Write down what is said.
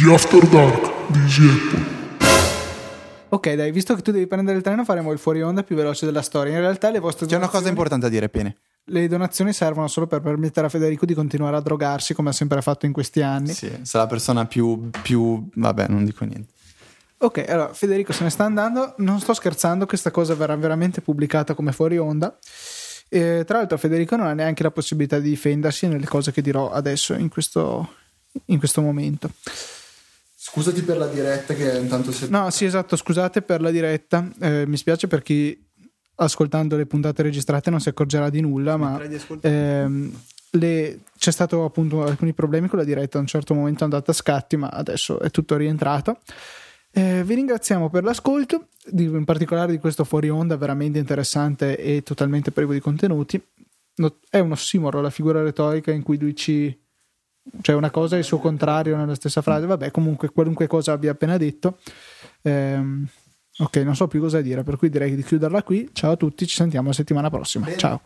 Gli After Dark di Easy Apple. Ok, dai, visto che tu devi prendere il treno, faremo il fuori onda più veloce della storia. In realtà le vostre C'è una cosa donazioni- importante da dire, Pene. Le donazioni servono solo per permettere a Federico di continuare a drogarsi come ha sempre fatto in questi anni. Sì, sei la persona più, più... Vabbè, non dico niente. Ok, allora Federico se ne sta andando. Non sto scherzando, questa cosa verrà veramente pubblicata come fuori onda. E, tra l'altro, Federico non ha neanche la possibilità di difendersi nelle cose che dirò adesso in questo, in questo momento. Scusati per la diretta che intanto se... No, sì, esatto. Scusate per la diretta. Eh, mi spiace per chi ascoltando le puntate registrate non si accorgerà di nulla, ma ehm, le- c'è stato appunto alcuni problemi con la diretta. A un certo momento è andata a scatti, ma adesso è tutto rientrato. Eh, vi ringraziamo per l'ascolto, di- in particolare di questo fuori onda veramente interessante e totalmente privo di contenuti. No- è un ossimoro la figura retorica in cui lui ci. Cioè una cosa e il suo contrario nella stessa frase. Vabbè, comunque, qualunque cosa abbia appena detto. Ehm, ok, non so più cosa dire, per cui direi di chiuderla qui. Ciao a tutti, ci sentiamo la settimana prossima. Ciao.